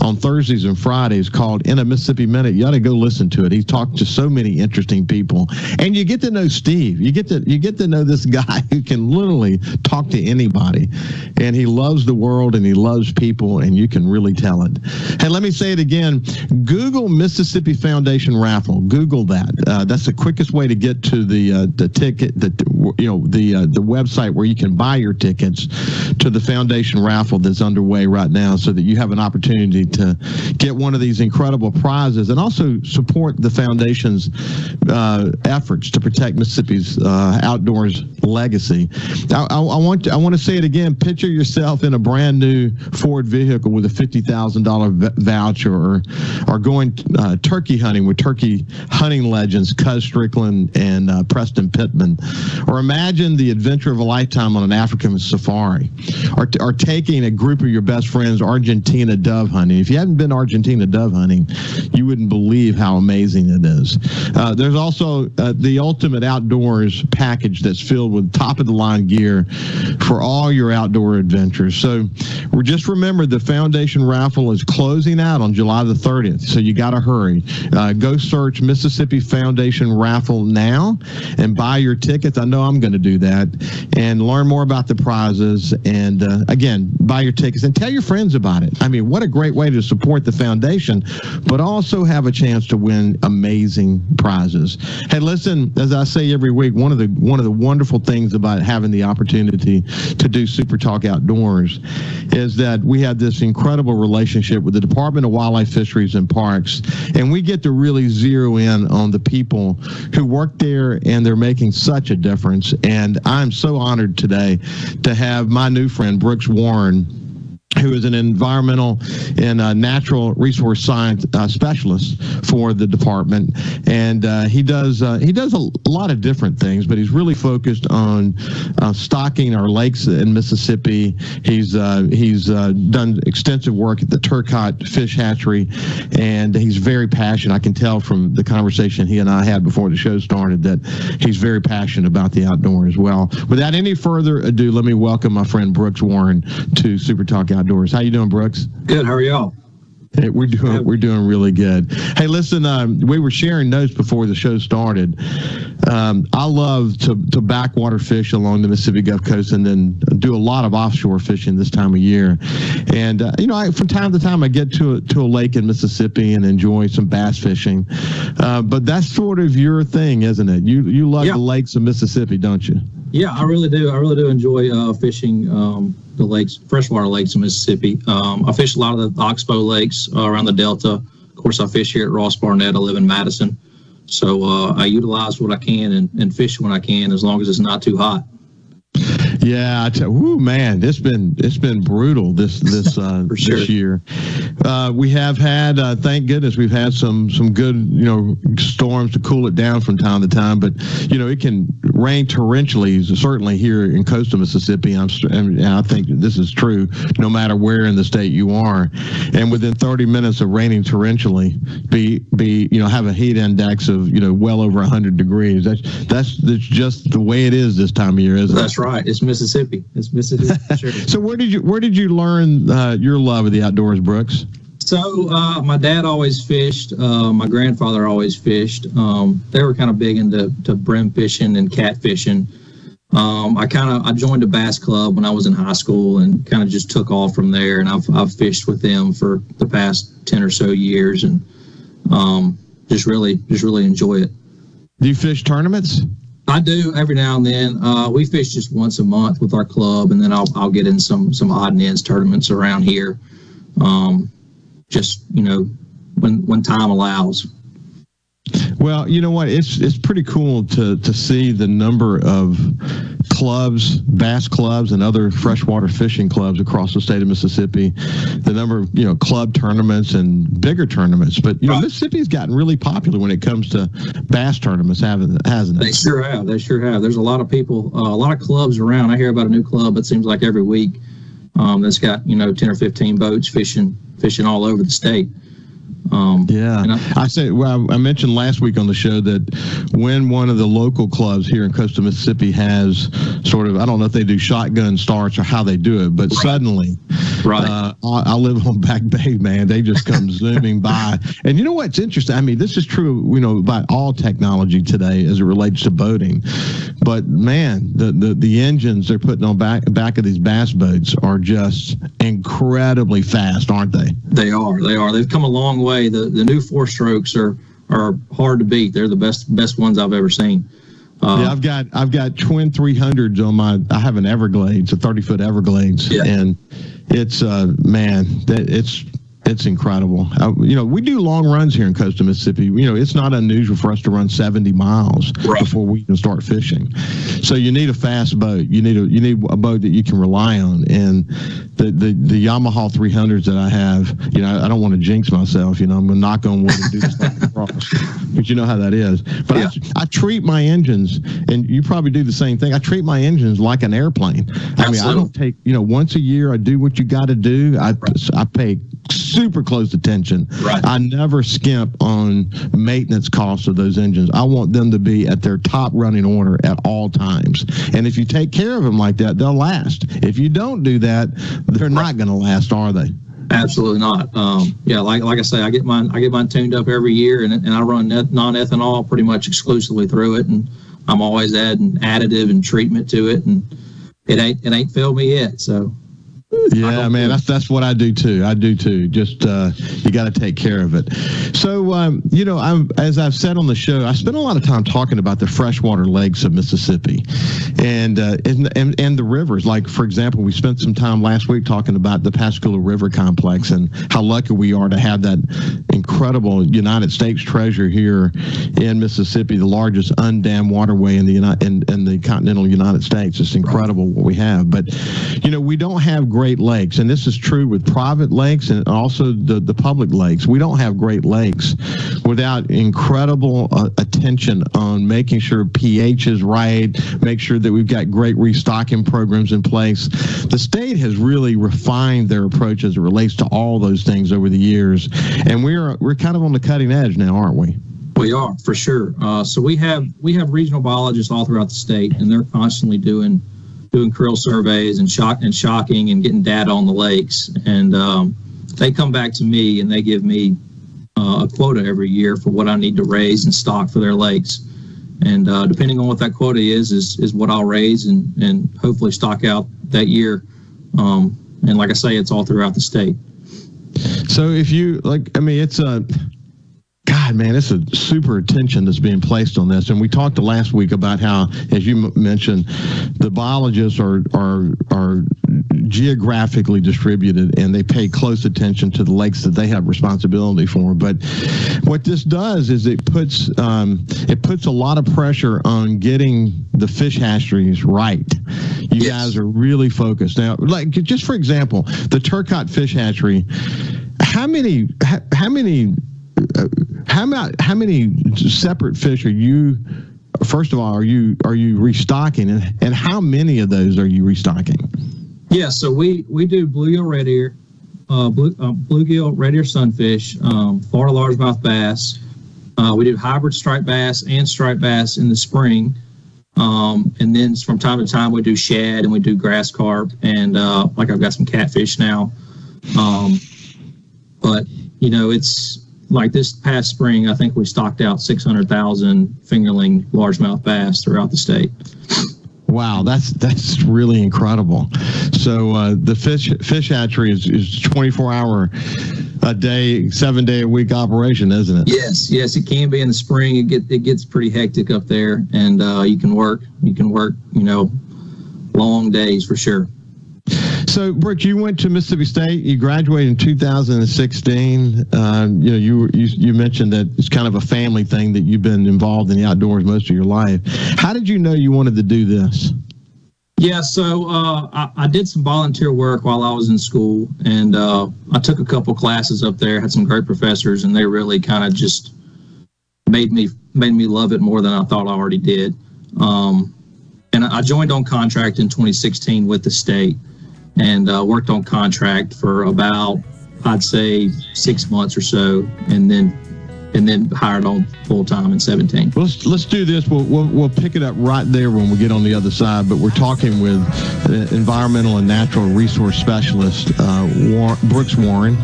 on Thursdays and Fridays called In a Mississippi Minute, you ought to go listen to it. He talked to so many interesting people, and you get to know Steve. You get to you get to know this guy who can literally talk to anybody, and he loves the world and he loves people, and you can really tell it. Hey, let me say it again. Google Mississippi Foundation raffle. Google that. Uh, that's the quickest way to get to the uh, the ticket. The you know the uh, the website where you can buy your tickets to the foundation raffle that's underway right now, so that you have an opportunity to get one of these incredible prizes and also support the foundation's uh, efforts to protect Mississippi's uh, outdoors legacy. I, I, I want to, I want to say it again. Picture yourself in a brand new Ford vehicle with a fifty thousand dollar voucher, or or going uh, turkey hunting with turkey hunting legends Cuz Strickland and uh, Preston Pittman, or imagine the adventure of a lifetime on an African safari, or, or taking a group of your best friends Argentina dove hunting. If you hadn't been Argentina dove hunting, you wouldn't believe how amazing it is. Uh, there's also uh, the ultimate outdoors package that's filled with top of the line gear for all your outdoor adventures. So, just remember the foundation raffle is closing out on July the 30th, so you got to hurry. Uh, go search Mississippi Foundation raffle now and buy your tickets. I know I'm going to do that and learn more about the prizes. And uh, again, buy your tickets and tell your friends about it. I mean, what a great way to support the foundation, but also have a chance to win amazing prizes. Hey, listen, as I say every week, one of the one of the wonderful things about having the opportunity to do Super Talk Outdoors is that we have this incredible relationship with the Department of Wildlife, Fisheries, and Parks, and we get to really zero in on the people who work there and they're making such a difference. And I'm so honored today to have my new friend, Brooks Warren who is an environmental and uh, natural resource science uh, specialist for the department, and uh, he does uh, he does a, lot of different things, but he's really focused on uh, stocking our lakes in Mississippi. He's uh, he's done extensive work at the Turcotte Fish Hatchery, and he's very passionate. I can tell from the conversation he and I had before the show started that he's very passionate about the outdoor as well. Without any further ado, let me welcome my friend Brooks Warren to Super Talk Outdoors outdoors. How you doing, Brooks? Good. How are y'all? Hey, we're doing we're doing really good. Hey, listen, um, we were sharing notes before the show started. Um, I love to to backwater fish along the Mississippi Gulf Coast, and then do a lot of offshore fishing this time of year. And uh, you know, I, from time to time, I get to a, to a lake in Mississippi and enjoy some bass fishing. Uh, but that's sort of your thing, isn't it? You you love yeah. the lakes of Mississippi, don't you? Yeah, I really do. I really do enjoy uh, fishing. Um, the lakes, freshwater lakes in Mississippi. Um, I fish a lot of the oxbow lakes uh, around the Delta. Of course, I fish here at Ross Barnett. I live in Madison. So uh, I utilize what I can and, and fish when I can as long as it's not too hot. Yeah, I tell, whoo, man, it's been it's been brutal this this uh, sure. this year. Uh, we have had, uh, thank goodness, we've had some some good you know storms to cool it down from time to time. But you know, it can rain torrentially, certainly here in coastal Mississippi. I'm, and I think this is true, no matter where in the state you are. And within 30 minutes of raining torrentially, be be you know have a heat index of you know well over 100 degrees. That's that's that's just the way it is this time of year, isn't that's it? That's right. It's Mississippi. It's Mississippi. Sure. so where did you where did you learn uh, your love of the outdoors, Brooks? So uh, my dad always fished. Uh, my grandfather always fished. Um, they were kind of big into to brim fishing and cat fishing. Um, I kind of I joined a bass club when I was in high school and kind of just took off from there. And I've I've fished with them for the past ten or so years and um, just really just really enjoy it. Do you fish tournaments? I do every now and then. Uh, we fish just once a month with our club, and then I'll I'll get in some some odd and ends tournaments around here. Um, just you know when when time allows. Well, you know what? It's it's pretty cool to to see the number of clubs, bass clubs, and other freshwater fishing clubs across the state of Mississippi. The number of you know club tournaments and bigger tournaments. But you know, Mississippi's gotten really popular when it comes to bass tournaments, haven't hasn't it? They sure have. They sure have. There's a lot of people, uh, a lot of clubs around. I hear about a new club. It seems like every week um, that's got you know ten or fifteen boats fishing fishing all over the state. Um, yeah, I, I said well, I mentioned last week on the show that when one of the local clubs here in coastal Mississippi has sort of I don't know if they do shotgun starts or how they do it, but right. suddenly, right, uh, I, I, live on Back Bay, man. They just come zooming by, and you know what's interesting? I mean, this is true, you know, about all technology today as it relates to boating. But man, the the, the engines they're putting on back back of these bass boats are just incredibly fast, aren't they? They are. They are. They've come a long way way, the, the new four strokes are are hard to beat. They're the best best ones I've ever seen. Uh, yeah, I've got I've got twin 300s on my. I have an Everglades, a 30 foot Everglades, yeah. and it's uh man, that it's it's incredible. Uh, you know, we do long runs here in coastal Mississippi. You know, it's not unusual for us to run 70 miles right. before we can start fishing. So you need a fast boat. You need a you need a boat that you can rely on. And the the, the Yamaha 300s that I have, you know, I don't want to jinx myself. You know, I'm gonna knock on wood and do this but you know how that is. But yeah. I, I, treat my engines, and you probably do the same thing. I treat my engines like an airplane. Absolutely. I mean, I don't take you know once a year. I do what you got to do. I right. I pay super close attention. Right. I never skimp on maintenance costs of those engines. I want them to be at their top running order at all times. And if you take care of them like that, they'll last. If you don't do that, they're not going to last, are they? Absolutely not. Um, yeah, like like I say, I get mine I get mine tuned up every year, and and I run non ethanol pretty much exclusively through it, and I'm always adding additive and treatment to it, and it ain't it ain't failed me yet. So yeah, man, that's that's what I do too. I do too. Just uh, you got to take care of it. So, um, you know, I'm as I've said on the show, I spent a lot of time talking about the freshwater lakes of Mississippi, and uh, and, and and the rivers. Like for example, we spent some time last week talking about the Pascagoula River Complex and how lucky we are to have that incredible United States treasure here in Mississippi, the largest undammed waterway in the United in, in the continental United States. It's incredible what we have, but you know, we don't have great Great Lakes, and this is true with private lakes and also the, the public lakes. We don't have Great Lakes without incredible uh, attention on making sure pH is right, make sure that we've got great restocking programs in place. The state has really refined their approach as it relates to all those things over the years, and we're we're kind of on the cutting edge now, aren't we? We are for sure. Uh, so we have we have regional biologists all throughout the state, and they're constantly doing doing creel surveys and shock and shocking and getting data on the lakes. And um, they come back to me and they give me uh, a quota every year for what I need to raise and stock for their lakes. And uh, depending on what that quota is, is is what I'll raise and and hopefully stock out that year. Um, and like I say, it's all throughout the state. So if you like, I mean, it's a God, man, it's a super attention that's being placed on this. And we talked last week about how, as you m- mentioned, the biologists are are are geographically distributed and they pay close attention to the lakes that they have responsibility for. But what this does is it puts um, it puts a lot of pressure on getting the fish hatcheries right. You yes. guys are really focused now. Like just for example, the Turcotte Fish Hatchery. How many? How many? How about how many separate fish are you? First of all, are you are you restocking, and, and how many of those are you restocking? Yeah, so we we do bluegill red ear, uh, blue, uh, bluegill red ear sunfish, um, Florida largemouth bass. Uh, we do hybrid striped bass and striped bass in the spring. Um, and then from time to time we do shad and we do grass carp and uh, like I've got some catfish now. Um, but you know it's like this past spring, I think we stocked out 600,000 fingerling largemouth bass throughout the state. Wow, that's that's really incredible. So uh, the fish fish hatchery is, is 24 hour a day, seven day a week operation, isn't it? Yes, yes, it can be in the spring. It get it gets pretty hectic up there, and uh, you can work you can work you know long days for sure. So, Brooke, you went to Mississippi State. You graduated in 2016. Uh, you know, you, you you mentioned that it's kind of a family thing that you've been involved in the outdoors most of your life. How did you know you wanted to do this? Yeah, so uh, I, I, did some volunteer work while I was in school, and uh, I took a couple classes up there. Had some great professors, and they really kind of just made me made me love it more than I thought I already did. Um, and I joined on contract in 2016 with the state and uh, worked on contract for about I'd say six months or so, and then and then hired on full time in 17. Let's let's do this. We'll, we'll, we'll pick it up right there when we get on the other side. But we're talking with environmental and natural resource specialist uh, War- Brooks Warren,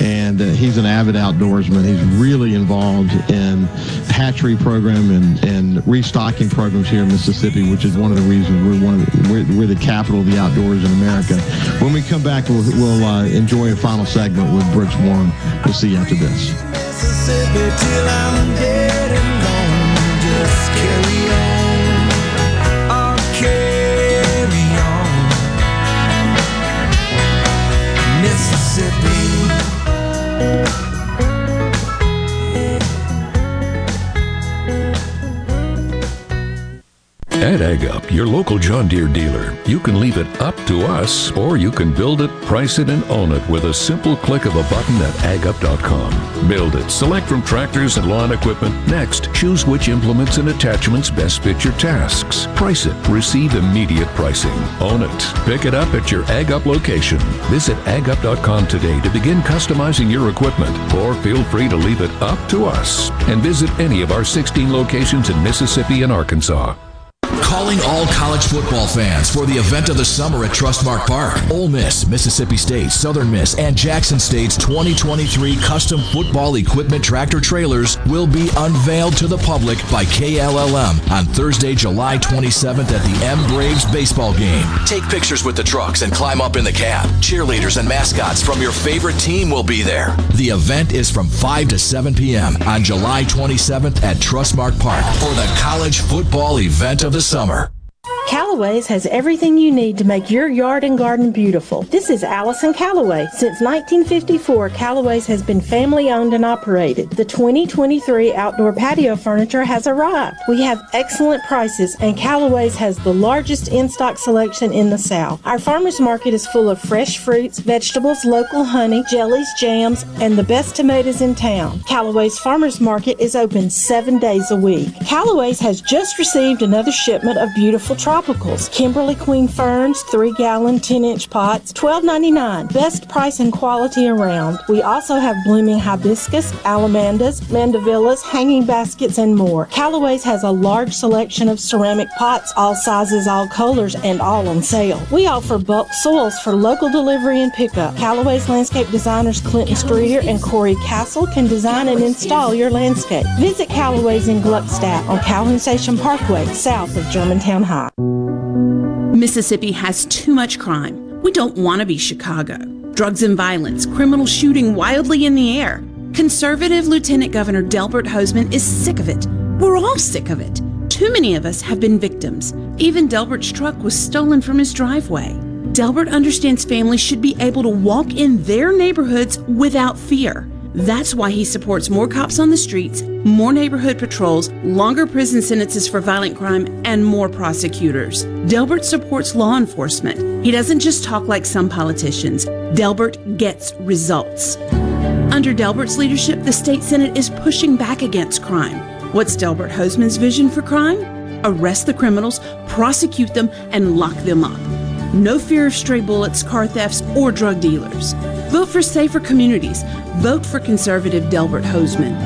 and uh, he's an avid outdoorsman. He's really involved in hatchery program and, and restocking programs here in Mississippi, which is one of the reasons we're one of the, we're, we're the capital of the outdoors in America. When we come back, we'll, we'll uh, enjoy a final segment with Brooks Warren. We'll see you after this. Mississippi till I'm dead At AgUp, your local John Deere dealer, you can leave it up to us, or you can build it, price it, and own it with a simple click of a button at agup.com. Build it, select from tractors and lawn equipment. Next, choose which implements and attachments best fit your tasks. Price it, receive immediate pricing. Own it, pick it up at your AgUp location. Visit agup.com today to begin customizing your equipment, or feel free to leave it up to us and visit any of our 16 locations in Mississippi and Arkansas. Calling all college football fans for the event of the summer at Trustmark Park. Ole Miss, Mississippi State, Southern Miss, and Jackson State's 2023 custom football equipment tractor trailers will be unveiled to the public by KLLM on Thursday, July 27th at the M Braves baseball game. Take pictures with the trucks and climb up in the cab. Cheerleaders and mascots from your favorite team will be there. The event is from 5 to 7 p.m. on July 27th at Trustmark Park for the college football event of the summer. Callaway's has everything you need to make your yard and garden beautiful. This is Allison Callaway. Since 1954, Callaway's has been family owned and operated. The 2023 outdoor patio furniture has arrived. We have excellent prices, and Callaway's has the largest in stock selection in the South. Our farmers market is full of fresh fruits, vegetables, local honey, jellies, jams, and the best tomatoes in town. Callaway's Farmers Market is open seven days a week. Callaway's has just received another shipment of beautiful tropicals. Kimberly Queen ferns, 3 gallon, 10 inch pots, $12.99. Best price and quality around. We also have blooming hibiscus, allamandas, mandevillas, hanging baskets, and more. Callaway's has a large selection of ceramic pots, all sizes, all colors, and all on sale. We offer bulk soils for local delivery and pickup. Callaway's landscape designers Clinton Streeter and Corey Castle can design and install your landscape. Visit Callaway's in Gluckstadt on Calhoun Station Parkway, south of Germantown High. Mississippi has too much crime. We don't want to be Chicago. Drugs and violence, criminal shooting wildly in the air. Conservative Lieutenant Governor Delbert Hosemann is sick of it. We're all sick of it. Too many of us have been victims. Even Delbert's truck was stolen from his driveway. Delbert understands families should be able to walk in their neighborhoods without fear. That's why he supports more cops on the streets, more neighborhood patrols, longer prison sentences for violent crime, and more prosecutors. Delbert supports law enforcement. He doesn't just talk like some politicians. Delbert gets results. Under Delbert's leadership, the state senate is pushing back against crime. What's Delbert Hosemann's vision for crime? Arrest the criminals, prosecute them, and lock them up. No fear of stray bullets, car thefts, or drug dealers. Vote for safer communities. Vote for conservative Delbert Hosemann.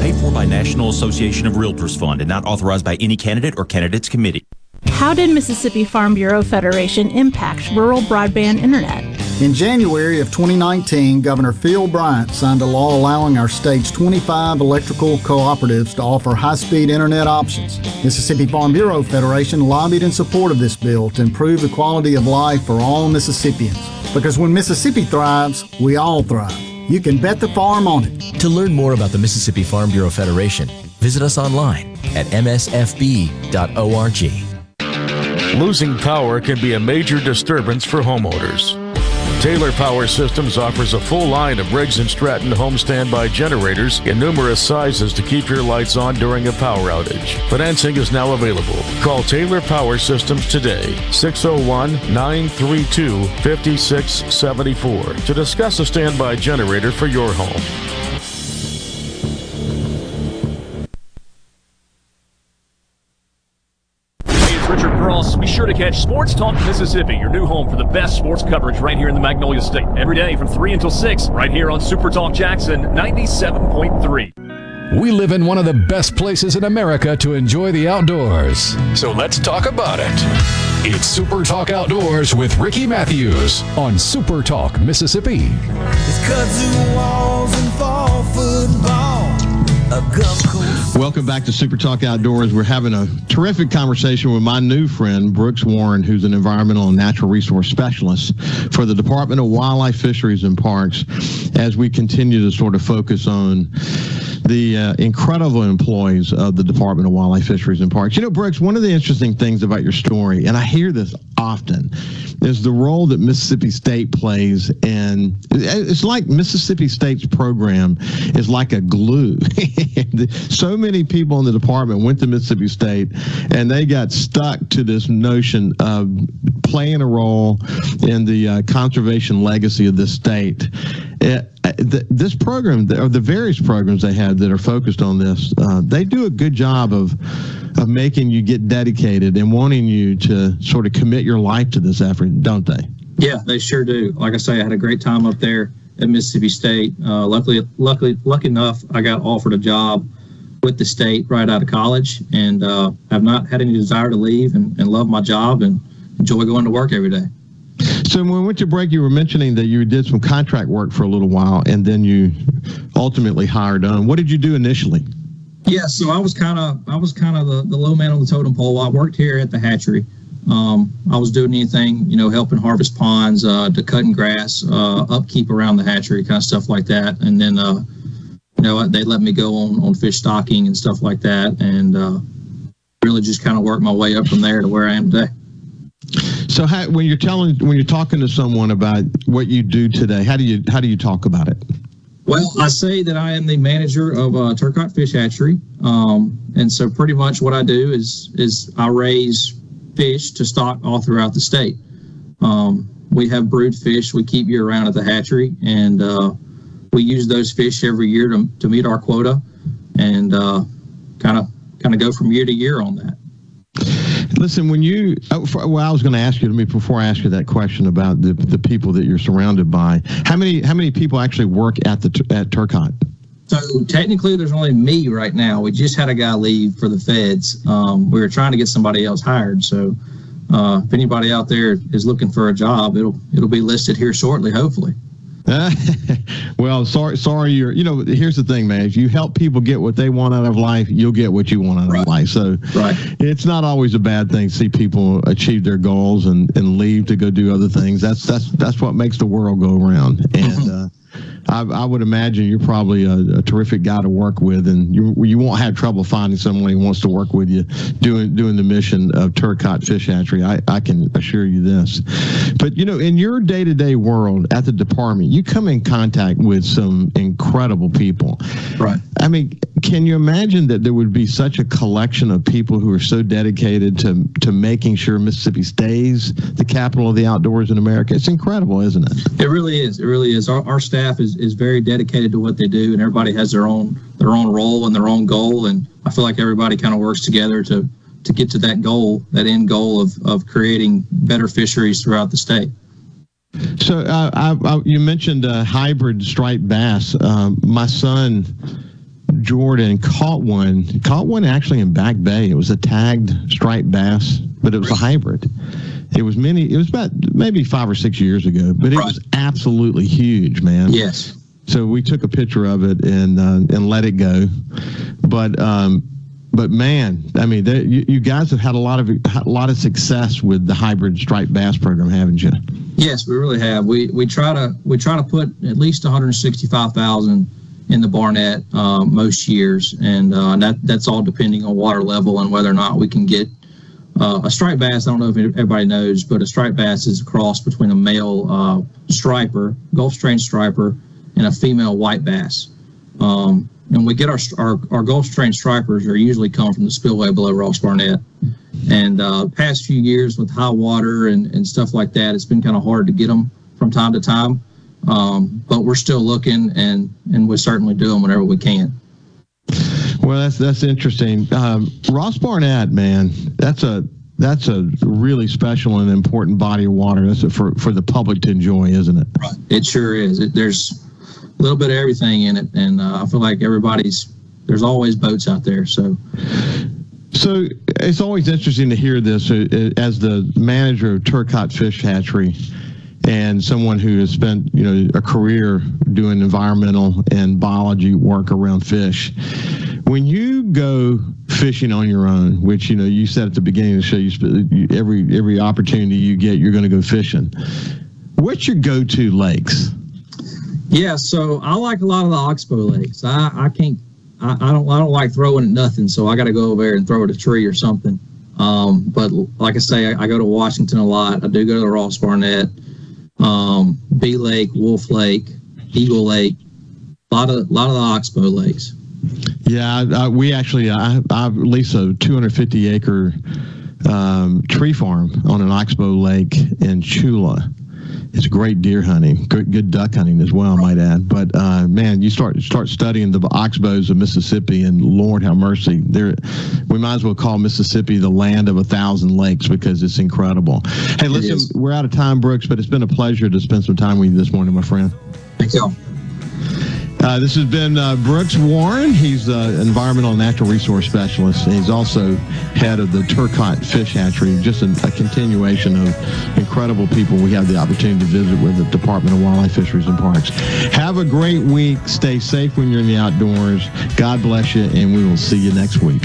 Paid for by National Association of Realtors Fund and not authorized by any candidate or candidates committee. How did Mississippi Farm Bureau Federation impact rural broadband internet? In January of 2019, Governor Phil Bryant signed a law allowing our state's 25 electrical cooperatives to offer high speed internet options. Mississippi Farm Bureau Federation lobbied in support of this bill to improve the quality of life for all Mississippians. Because when Mississippi thrives, we all thrive. You can bet the farm on it. To learn more about the Mississippi Farm Bureau Federation, visit us online at msfb.org. Losing power can be a major disturbance for homeowners. Taylor Power Systems offers a full line of Briggs & Stratton home standby generators in numerous sizes to keep your lights on during a power outage. Financing is now available. Call Taylor Power Systems today, 601-932-5674 to discuss a standby generator for your home. To catch Sports Talk Mississippi, your new home for the best sports coverage right here in the Magnolia State. Every day from 3 until 6, right here on Super Talk Jackson 97.3. We live in one of the best places in America to enjoy the outdoors. So let's talk about it. It's Super Talk Outdoors with Ricky Mathews on Super Talk Mississippi. Welcome back to Super Talk Outdoors. We're having a terrific conversation with my new friend, Brooks Warren, who's an environmental and natural resource specialist for the Department of Wildlife, Fisheries, and Parks, as we continue to sort of focus on the uh, incredible employees of the Department of Wildlife, Fisheries, and Parks. You know, Brooks, one of the interesting things about your story, and I hear this often, is the role that Mississippi State plays. And it's like Mississippi State's program is like a glue. so many people in the department went to Mississippi State and they got stuck to this notion of playing a role in the uh, conservation legacy of this state. It, the, this program, or the various programs they have that are focused on this, uh, they do a good job of of making you get dedicated and wanting you to sort of commit your life to this effort, don't they? Yeah, they sure do. Like I say, I had a great time up there at Mississippi State. Uh, luckily, luckily, lucky enough, I got offered a job with the state right out of college and uh, have not had any desire to leave and, and love my job and enjoy going to work every day. So when we went to break, you were mentioning that you did some contract work for a little while and then you ultimately hired on. What did you do initially? Yeah, so I was kind of I was kind of the, the low man on the totem pole. I worked here at the hatchery. Um, I was doing anything, you know, helping harvest ponds, uh, to cutting grass, uh, upkeep around the hatchery, kind of stuff like that. And then, uh, you know, they let me go on on fish stocking and stuff like that, and uh, really just kind of work my way up from there to where I am today. So how, when you're telling when you're talking to someone about what you do today, how do you how do you talk about it? Well, I say that I am the manager of uh, Turcotte Fish Hatchery, um, and so pretty much what I do is is I raise fish to stock all throughout the state. Um, we have brood fish we keep year round at the hatchery, and uh, we use those fish every year to, to meet our quota, and kind of kind of go from year to year on that. Listen, when you, oh, well, I was going to ask you to me before I ask you that question about the, the people that you're surrounded by. How many how many people actually work at the at Turcotte? So technically, there's only me right now. We just had a guy leave for the feds. Um, we were trying to get somebody else hired. So uh, if anybody out there is looking for a job, it'll it'll be listed here shortly, hopefully. well, sorry, sorry. You're, you know, here's the thing, man. If you help people get what they want out of life, you'll get what you want out right. of life. So, right. it's not always a bad thing to see people achieve their goals and, and leave to go do other things. That's that's that's what makes the world go around. And mm-hmm. uh, I, I, would imagine you're probably a, a, terrific guy to work with, and you you won't have trouble finding someone who wants to work with you doing doing the mission of Turcotte Fish Hatchery. I, I can assure you this. But you know, in your day to day world at the department, you come in contact with some incredible people. Right. I mean, can you imagine that there would be such a collection of people who are so dedicated to to making sure Mississippi stays the capital of the outdoors in America? It's incredible, isn't it? It really is. It really is. Our, our staff is, is very dedicated to what they do, and everybody has their own their own role and their own goal. And I feel like everybody kind of works together to to get to that goal, that end goal of of creating better fisheries throughout the state. So uh, I, I, you mentioned uh, hybrid striped bass. Um, my son Jordan caught one. Caught one actually in Back Bay. It was a tagged striped bass, but it was a hybrid. It was many. It was about maybe five or six years ago, but it right. was absolutely huge, man. Yes. So we took a picture of it and uh, and let it go, but um, but man, I mean, you, you, guys have had a lot of a lot of success with the hybrid striped bass program, haven't you? Yes, we really have. We we try to we try to put at least one hundred sixty five thousand in the Barnett uh, most years, and uh, that that's all depending on water level and whether or not we can get uh, a striped bass. I don't know if everybody knows, but a striped bass is a cross between a male uh, striper, Gulf strain striper, and a female white bass. Um, and we get our, our, our Gulf strain stripers are usually come from the spillway below Ross Barnett. And uh, past few years with high water and, and stuff like that, it's been kind of hard to get them from time to time. Um, but we're still looking, and and we certainly do them whenever we can. Well, that's that's interesting. Um, Ross Barnett, man, that's a that's a really special and important body of water. That's for for the public to enjoy, isn't it? Right. It sure is. It, there's a little bit of everything in it, and uh, I feel like everybody's there's always boats out there. So. So it's always interesting to hear this uh, as the manager of Turcotte Fish Hatchery and someone who has spent you know a career doing environmental and biology work around fish when you go fishing on your own which you know you said at the beginning of the show you every every opportunity you get you're going to go fishing what's your go-to lakes yeah so i like a lot of the oxbow lakes i i can't i, I don't i don't like throwing at nothing so i got to go over there and throw at a tree or something um, but like I say, I, I, go to Washington a lot. I do go to the Ross Barnett um, Bee Lake, Wolf Lake, Eagle Lake, a lot of a lot of the oxbow lakes. Yeah, I, we actually I, I lease a 250 acre um, tree farm on an oxbow lake in Tchula. It's great deer hunting, good, good duck hunting as well, I might add. But uh, man, you start start studying the oxbows of Mississippi, and Lord have mercy, there we might as well call Mississippi the land of a thousand lakes because it's incredible. Hey, listen, we're out of time, Brooks, but it's been a pleasure to spend some time with you this morning, my friend. Thank you. Uh, this has been uh, Brooks Warren. He's an environmental and natural resource specialist. He's also head of the Turcotte Fish Hatchery. Just a, a, continuation of incredible people we have the opportunity to visit with the Department of Wildlife, Fisheries, and Parks. Have a great week. Stay safe when you're in the outdoors. God bless you, and we will see you next week.